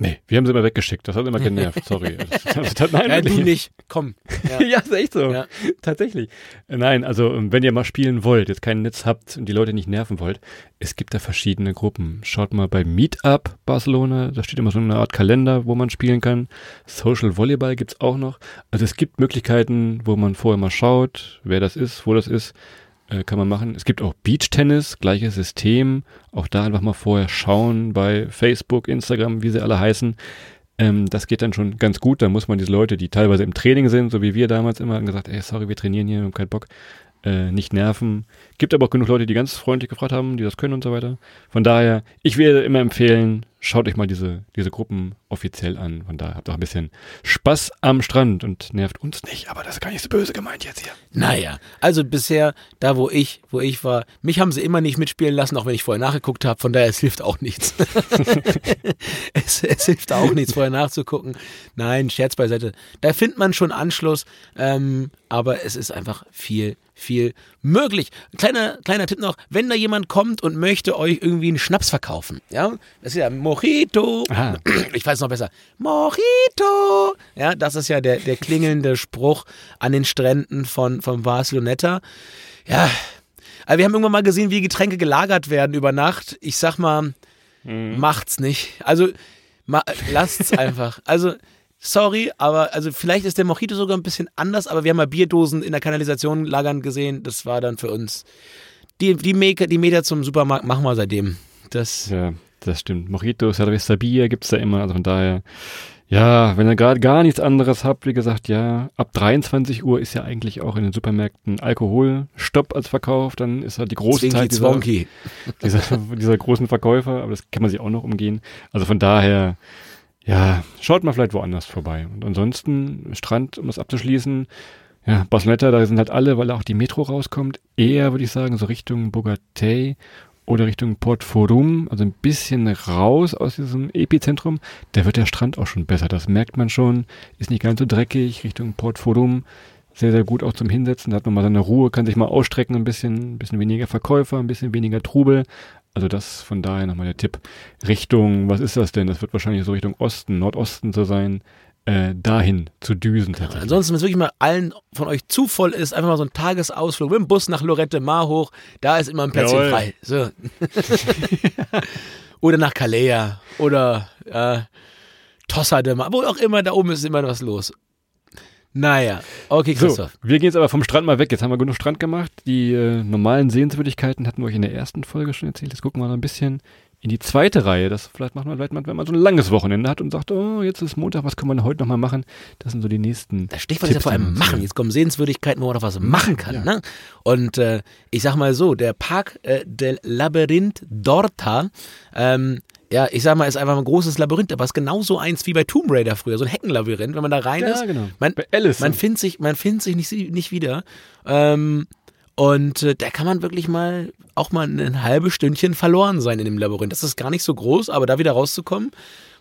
Nee, wir haben sie immer weggeschickt. Das hat immer genervt. Sorry. Das, das, nein, Nein, du nicht. Komm. Ja. ja, ist echt so. Ja. Tatsächlich. Nein, also ähm, wenn ihr mal spielen wollt, jetzt kein Netz habt und die Leute nicht nerven wollt, es gibt da verschiedene Gruppen. Schaut mal bei Meetup Barcelona, da steht immer so eine Art Kalender, wo man spielen kann. Social Volleyball gibt's auch noch. Also es gibt Möglichkeiten, wo man vorher mal schaut, wer das ist, wo das ist, äh, kann man machen. Es gibt auch Beach-Tennis, gleiches System. Auch da einfach mal vorher schauen bei Facebook, Instagram, wie sie alle heißen. Ähm, das geht dann schon ganz gut. Da muss man diese Leute, die teilweise im Training sind, so wie wir damals immer, haben gesagt, ey, sorry, wir trainieren hier, wir haben keinen Bock, äh, nicht nerven. Gibt aber auch genug Leute, die ganz freundlich gefragt haben, die das können und so weiter. Von daher, ich würde immer empfehlen, schaut euch mal diese, diese Gruppen offiziell an. Von daher habt auch ein bisschen Spaß am Strand und nervt uns nicht. Aber das ist gar nicht so böse gemeint jetzt hier. Naja, also bisher, da wo ich, wo ich war, mich haben sie immer nicht mitspielen lassen, auch wenn ich vorher nachgeguckt habe, von daher, es hilft auch nichts. es, es hilft auch nichts, vorher nachzugucken. Nein, Scherz beiseite. Da findet man schon Anschluss, ähm, aber es ist einfach viel, viel möglich. Kleiner, kleiner Tipp noch, wenn da jemand kommt und möchte euch irgendwie einen Schnaps verkaufen, ja, das ist ja Mojito, Aha. ich weiß noch besser, Mojito, ja, das ist ja der, der klingelnde Spruch an den Stränden von, von Barceloneta. Ja, also wir haben irgendwann mal gesehen, wie Getränke gelagert werden über Nacht. Ich sag mal, macht's nicht. Also, ma, lasst's einfach. Also, sorry, aber also vielleicht ist der Mojito sogar ein bisschen anders, aber wir haben mal Bierdosen in der Kanalisation lagern gesehen. Das war dann für uns. Die, die, Meter, die Meter zum Supermarkt machen wir seitdem. Das, Ja, das stimmt. Mojito, Cerveza Bier gibt's da immer. Also von daher, ja, wenn ihr gerade gar nichts anderes habt, wie gesagt, ja, ab 23 Uhr ist ja eigentlich auch in den Supermärkten Alkoholstopp als Verkauf. Dann ist halt die große Zwinki Zeit dieser, dieser, dieser großen Verkäufer, aber das kann man sich auch noch umgehen. Also von daher, ja, schaut mal vielleicht woanders vorbei. Und ansonsten, Strand, um das abzuschließen, ja, Barcelona, da sind halt alle, weil auch die Metro rauskommt, eher, würde ich sagen, so Richtung Bogatay oder Richtung Port Forum, also ein bisschen raus aus diesem Epizentrum, da wird der Strand auch schon besser. Das merkt man schon, ist nicht ganz so dreckig, Richtung Port Forum, sehr, sehr gut auch zum Hinsetzen, da hat man mal seine Ruhe, kann sich mal ausstrecken ein bisschen, ein bisschen weniger Verkäufer, ein bisschen weniger Trubel. Also das von daher nochmal der Tipp. Richtung, was ist das denn? Das wird wahrscheinlich so Richtung Osten, Nordosten zu sein, äh, dahin zu düsen tatsächlich. Ansonsten, wenn es wirklich mal allen von euch zu voll ist, einfach mal so ein Tagesausflug mit dem Bus nach Lorette Mar hoch, da ist immer ein Plätzchen Jawohl. frei. So. oder nach Calais oder äh, Tossa de Mar, wo auch immer, da oben ist immer was los. Naja, okay, So, Christoph. wir gehen jetzt aber vom Strand mal weg. Jetzt haben wir genug Strand gemacht. Die äh, normalen Sehenswürdigkeiten hatten wir euch in der ersten Folge schon erzählt. Jetzt gucken wir noch ein bisschen in die zweite Reihe. Das vielleicht macht man vielleicht mal, wenn man so ein langes Wochenende hat und sagt, oh, jetzt ist Montag, was können wir denn heute nochmal machen? Das sind so die nächsten. Das Stichwort ist ja vor allem machen. Jetzt kommen Sehenswürdigkeiten, wo man noch was machen kann. ja. Ne? Und äh, ich sag mal so, der Park äh, del Labyrinth d'Orta, ähm, ja, ich sag mal, ist einfach ein großes Labyrinth, aber es ist genauso eins wie bei Tomb Raider früher, so ein Heckenlabyrinth, wenn man da rein Ja, ist. genau. Man, Bei Alice. man findet sich, man findet sich nicht, nicht wieder. Ähm, und äh, da kann man wirklich mal auch mal ein halbes Stündchen verloren sein in dem Labyrinth. Das ist gar nicht so groß, aber da wieder rauszukommen,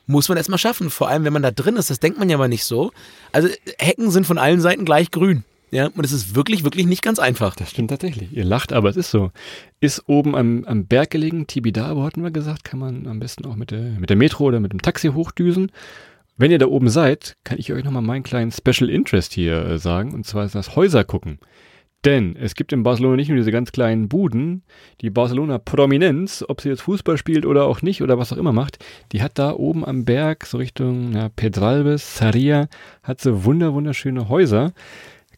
muss man erstmal schaffen. Vor allem, wenn man da drin ist, das denkt man ja aber nicht so. Also Hecken sind von allen Seiten gleich grün. Ja, und es ist wirklich, wirklich nicht ganz einfach. Das stimmt tatsächlich. Ihr lacht, aber es ist so. Ist oben am, am Berg gelegen, Tibidabo hatten wir gesagt, kann man am besten auch mit der, mit der Metro oder mit dem Taxi hochdüsen. Wenn ihr da oben seid, kann ich euch nochmal meinen kleinen Special Interest hier äh, sagen, und zwar ist das Häuser gucken. Denn es gibt in Barcelona nicht nur diese ganz kleinen Buden, die Barcelona Prominenz, ob sie jetzt Fußball spielt oder auch nicht oder was auch immer macht, die hat da oben am Berg, so Richtung ja, Pedralbes, Saria, hat wunder, wunderschöne Häuser.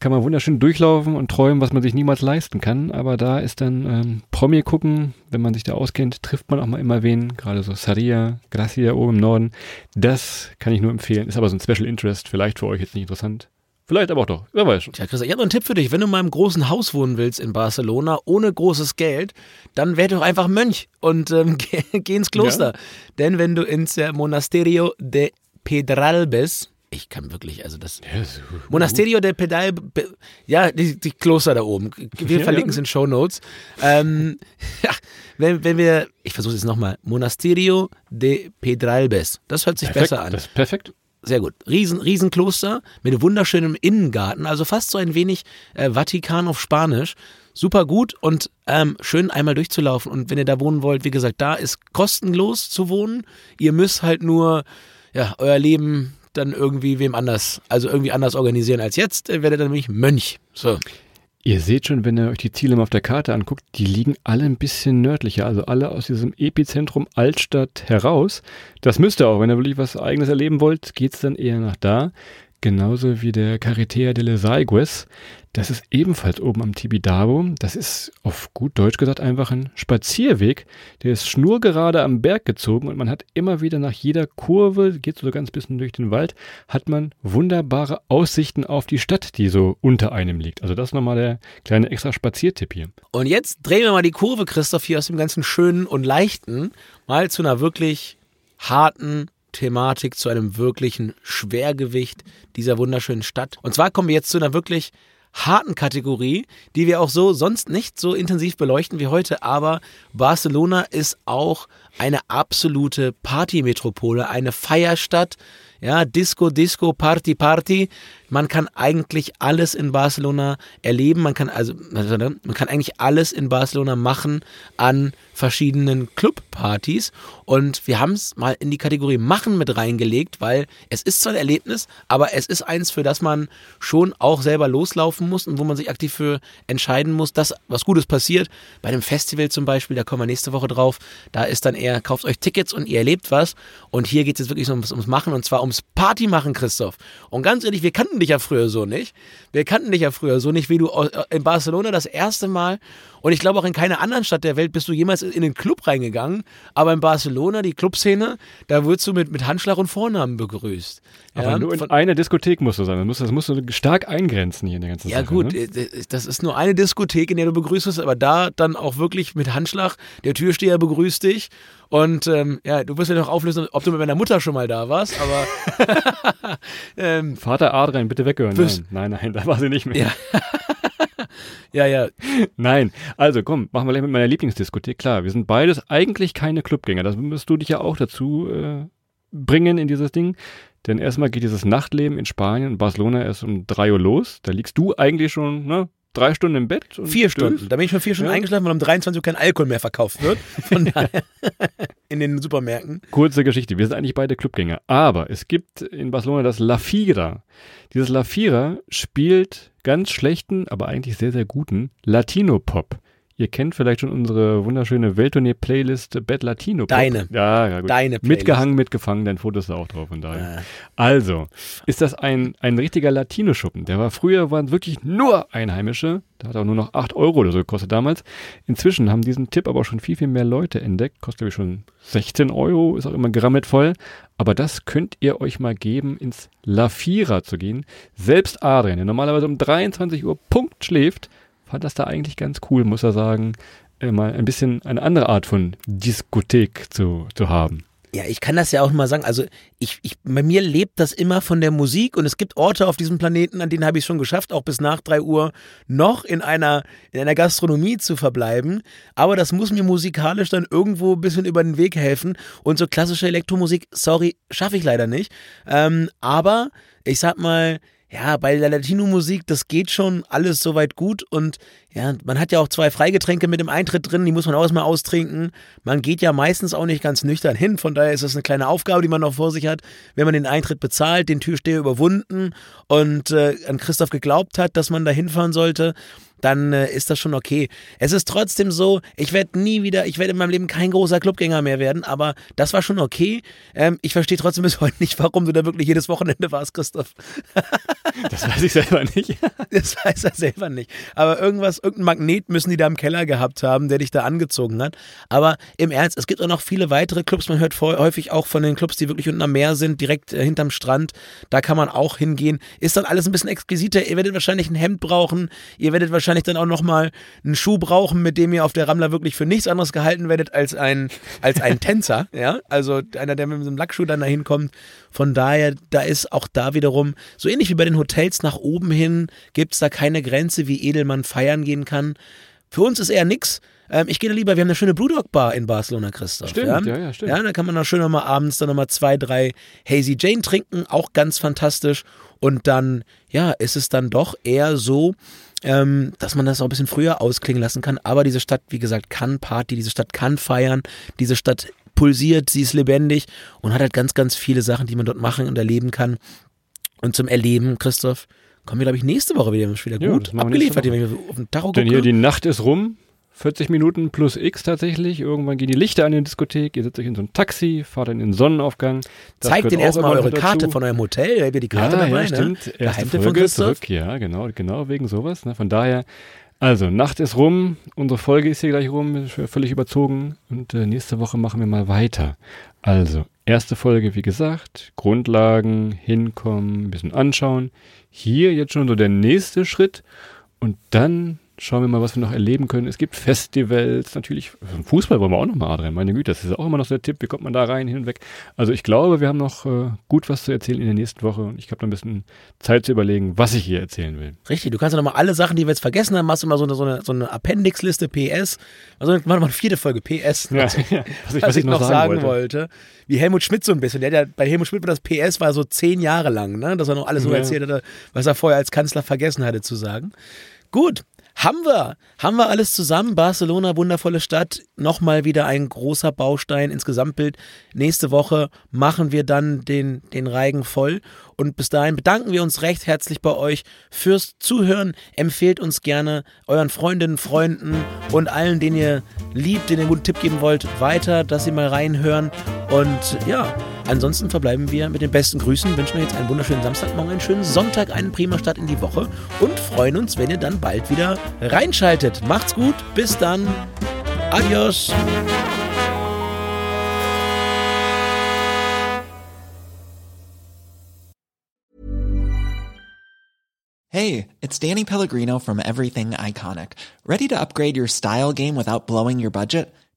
Kann man wunderschön durchlaufen und träumen, was man sich niemals leisten kann. Aber da ist dann ähm, Promi gucken, wenn man sich da auskennt, trifft man auch mal immer wen. Gerade so Saria, Gracia oben im Norden. Das kann ich nur empfehlen. Ist aber so ein Special Interest, vielleicht für euch jetzt nicht interessant. Vielleicht aber auch doch. Wer weiß schon. Tja, Chris, ich habe noch einen Tipp für dich. Wenn du mal im großen Haus wohnen willst in Barcelona, ohne großes Geld, dann werd doch einfach Mönch und ähm, geh, geh ins Kloster. Ja. Denn wenn du ins Monasterio de Pedralbes, ich kann wirklich, also das Ja, so. Monasterio de Pedal, Pe- ja, die, die Kloster da oben. Wir Ja, verlinken es in Show Notes. Ähm, ja, wenn, wenn wir, ich versuche es nochmal, Monasterio de Pedralbes. Das hört sich Perfekt. besser an. Das ist perfekt. Sehr gut. Riesen, Riesenkloster mit wunderschönem Innengarten, also fast so ein wenig äh, Vatikan auf Spanisch. Super gut und ähm, schön einmal durchzulaufen. Und wenn ihr da wohnen wollt, wie gesagt, da ist kostenlos zu wohnen. Ihr müsst halt nur ja, euer Leben dann irgendwie wem anders, also irgendwie anders organisieren als jetzt, äh, werdet ihr nämlich Mönch. So. Ihr seht schon, wenn ihr euch die Ziele mal auf der Karte anguckt, die liegen alle ein bisschen nördlicher, also alle aus diesem Epizentrum Altstadt heraus. Das müsst ihr auch, wenn ihr wirklich was Eigenes erleben wollt, geht's dann eher nach da. Genauso wie der Carretera de les Aigües. Das ist ebenfalls oben am Tibidabo. Das ist auf gut Deutsch gesagt einfach ein Spazierweg. Der ist schnurgerade am Berg gezogen und man hat immer wieder nach jeder Kurve, geht so ganz bisschen durch den Wald, hat man wunderbare Aussichten auf die Stadt, die so unter einem liegt. Also das ist nochmal der kleine extra Spaziertipp hier. Und jetzt drehen wir mal die Kurve, Christoph, hier aus dem ganzen Schönen und Leichten mal zu einer wirklich harten Thematik, zu einem wirklichen Schwergewicht dieser wunderschönen Stadt. Und zwar kommen wir jetzt zu einer wirklich harten Kategorie, die wir auch so sonst nicht so intensiv beleuchten wie heute, aber Barcelona ist auch eine absolute Partymetropole, eine Feierstadt, ja, Disco, Disco, Party, Party. Man kann eigentlich alles in Barcelona erleben. Man kann also, man kann eigentlich alles in Barcelona machen an verschiedenen Clubpartys. Und wir haben es mal in die Kategorie Machen mit reingelegt, weil es ist zwar ein Erlebnis, aber es ist eins, für das man schon auch selber loslaufen muss und wo man sich aktiv für entscheiden muss, dass was Gutes passiert. Bei einem Festival zum Beispiel, da kommen wir nächste Woche drauf, da ist dann eher, kauft euch Tickets und ihr erlebt was. Und hier geht es jetzt wirklich ums, ums Machen und zwar ums Party machen, Christoph. Und ganz ehrlich, wir kannten dich ja früher so nicht. Wir kannten dich ja früher so nicht, wie du au- in Barcelona das erste Mal und ich glaube auch in keiner anderen Stadt der Welt bist du jemals in den Club reingegangen. Aber in Barcelona, die Clubszene, da wirst du mit, mit Handschlag und Vornamen begrüßt. Aber Ja, nur in von- einer Diskothek musst du sein. Das musst, das musst du stark eingrenzen hier in der ganzen Ja Sache. gut, Ne? äh, das ist nur eine Diskothek, in der du begrüßt wirst, aber da dann auch wirklich mit Handschlag. Der Türsteher begrüßt dich und ähm, ja, du wirst ja noch auflösen, ob du mit meiner Mutter schon mal da warst, aber ähm, Vater Adrian, bitte weghören. Nein, nein, nein, da war sie nicht mehr. Ja. ja, ja, Nein, also komm, machen wir gleich mit meiner Lieblingsdiskothek. Klar, wir sind beides eigentlich keine Clubgänger. Das müsst du dich ja auch dazu äh, bringen in dieses Ding. Denn erstmal geht dieses Nachtleben in Spanien und Barcelona erst um drei Uhr los. Da liegst du eigentlich schon ne, drei Stunden im Bett. Vier stöhnst. Stunden. Da bin ich schon vier Stunden Ja. eingeschlafen, weil um 23 Uhr kein Alkohol mehr verkauft wird. Von daher in den Supermärkten. Kurze Geschichte, wir sind eigentlich beide Clubgänger. Aber es gibt in Barcelona das La Fira. Dieses La Fira spielt ganz schlechten, aber eigentlich sehr, sehr guten Latino-Pop. Ihr kennt vielleicht schon unsere wunderschöne Welttournee-Playlist Bad Latino Pop. Deine. Ja, ja gut. Deine Playlist. Mitgehangen, mitgefangen, dein Foto ist da auch drauf von daher. Äh, Also, ist das ein, ein richtiger Latino-Schuppen. Der war früher, waren wirklich nur Einheimische. Der hat auch nur noch 8 Euro oder so gekostet damals. Inzwischen haben diesen Tipp aber schon viel, viel mehr Leute entdeckt. Kostet, glaube ich, schon 16 Euro, ist auch immer gerammelt voll. Aber das könnt ihr euch mal geben, ins La Fira zu gehen. Selbst Adrian, der normalerweise um 23 Uhr Punkt schläft, fand das da eigentlich ganz cool, muss er sagen, äh, mal ein bisschen eine andere Art von Diskothek zu, zu haben. Ja, ich kann das ja auch mal sagen. Also ich, ich, bei mir lebt das immer von der Musik und es gibt Orte auf diesem Planeten, an denen habe ich schon geschafft, auch bis nach drei Uhr noch in einer, in einer Gastronomie zu verbleiben. Aber das muss mir musikalisch dann irgendwo ein bisschen über den Weg helfen. Und so klassische Elektromusik, sorry, schaffe ich leider nicht. Ähm, aber ich sag mal, ja, bei der Latino-Musik, das geht schon alles soweit gut und Ja, man hat ja auch zwei Freigetränke mit dem Eintritt drin, die muss man auch erstmal austrinken. Man geht ja meistens auch nicht ganz nüchtern hin, von daher ist das eine kleine Aufgabe, die man noch vor sich hat. Wenn man den Eintritt bezahlt, den Türsteher überwunden und äh, an Christoph geglaubt hat, dass man da hinfahren sollte, dann äh, ist das schon okay. Es ist trotzdem so, ich werde nie wieder, ich werde in meinem Leben kein großer Clubgänger mehr werden, aber das war schon okay. Ähm, ich verstehe trotzdem bis heute nicht, warum du da wirklich jedes Wochenende warst, Christoph. das weiß ich selber nicht. das weiß er selber nicht. Aber irgendwas, irgendein Magnet müssen die da im Keller gehabt haben, der dich da angezogen hat. Aber im Ernst, es gibt auch noch viele weitere Clubs. Man hört häufig auch von den Clubs, die wirklich unten am Meer sind, direkt äh, hinterm Strand. Da kann man auch hingehen. Ist dann alles ein bisschen exquisiter. Ihr werdet wahrscheinlich ein Hemd brauchen. Ihr werdet wahrscheinlich dann auch nochmal einen Schuh brauchen, mit dem ihr auf der Rammler wirklich für nichts anderes gehalten werdet als ein, als ein Tänzer. Ja, also einer, der mit einem Lackschuh dann dahin kommt. Von daher, da ist auch da wiederum, so ähnlich wie bei den Hotels nach oben hin, gibt es da keine Grenze, wie edel man feiern gehen kann. Für uns ist eher nix. Ähm, ich gehe da lieber, wir haben eine schöne Blue Dog Bar in Barcelona, Christoph. Stimmt, ja, ja, ja stimmt. Ja, da kann man auch schön nochmal abends dann nochmal zwei, drei Hazy Jane trinken, auch ganz fantastisch. Und dann, ja, ist es dann doch eher so, ähm, dass man das auch ein bisschen früher ausklingen lassen kann. Aber diese Stadt, wie gesagt, kann Party, diese Stadt kann feiern, diese Stadt pulsiert, sie ist lebendig und hat halt ganz, ganz viele Sachen, die man dort machen und erleben kann. Und zum Erleben, Christoph, kommen wir, glaube ich, nächste Woche wieder, wieder gut ja, abgeliefert, wenn wir auf den Tacho Denn hier die Nacht ist rum, 40 Minuten plus X tatsächlich. Irgendwann gehen die Lichter an in die Diskothek. Ihr setzt euch in so ein Taxi, fahrt dann in den Sonnenaufgang. Das Zeigt denen erstmal eure Karte von eurem Hotel. Habt ihr die Karte ja, dabei? Ja, ne? stimmt. Ne? Erste Folge zurück. Ja, genau, genau wegen sowas. Ne? Von daher, also Nacht ist rum. Unsere Folge ist hier gleich rum. Völlig überzogen. Und äh, nächste Woche machen wir mal weiter. Also, erste Folge, wie gesagt. Grundlagen, hinkommen, ein bisschen anschauen. Hier jetzt schon so der nächste Schritt. Und dann Schauen wir mal, was wir noch erleben können. Es gibt Festivals, natürlich. Fußball wollen wir auch noch mal, Adrian. Meine Güte, das ist auch immer noch so der Tipp. Wie kommt man da rein, hin und weg? Also ich glaube, wir haben noch äh, gut was zu erzählen in der nächsten Woche. Und ich habe noch ein bisschen Zeit zu überlegen, was ich hier erzählen will. Richtig, du kannst ja noch mal alle Sachen, die wir jetzt vergessen haben, machst du mal so eine, so eine, so eine Appendix-Liste PS. Also machen wir mal eine vierte Folge PS. Ja, was, ja, was, ich, was ich noch sagen, sagen wollte. wollte. Wie Helmut Schmidt so ein bisschen. Der, der, bei Helmut Schmidt war das PS war so zehn Jahre lang, ne? dass er noch alles so ja. erzählt hatte, was er vorher als Kanzler vergessen hatte zu sagen. Gut, haben wir, haben wir alles zusammen. Barcelona, wundervolle Stadt. Nochmal wieder ein großer Baustein ins Gesamtbild. Nächste Woche machen wir dann den, den Reigen voll. Und bis dahin bedanken wir uns recht herzlich bei euch fürs Zuhören. Empfehlt uns gerne euren Freundinnen, Freunden und allen, denen ihr liebt, denen ihr einen guten Tipp geben wollt, weiter, dass sie mal reinhören. Und ja, ansonsten verbleiben wir mit den besten Grüßen, wünschen euch jetzt einen wunderschönen Samstagmorgen, einen schönen Sonntag, einen prima Start in die Woche und freuen uns, wenn ihr dann bald wieder reinschaltet. Macht's gut, bis dann. Adios. Hey, it's Danny Pellegrino from Everything Iconic. Ready to upgrade your style game without blowing your budget?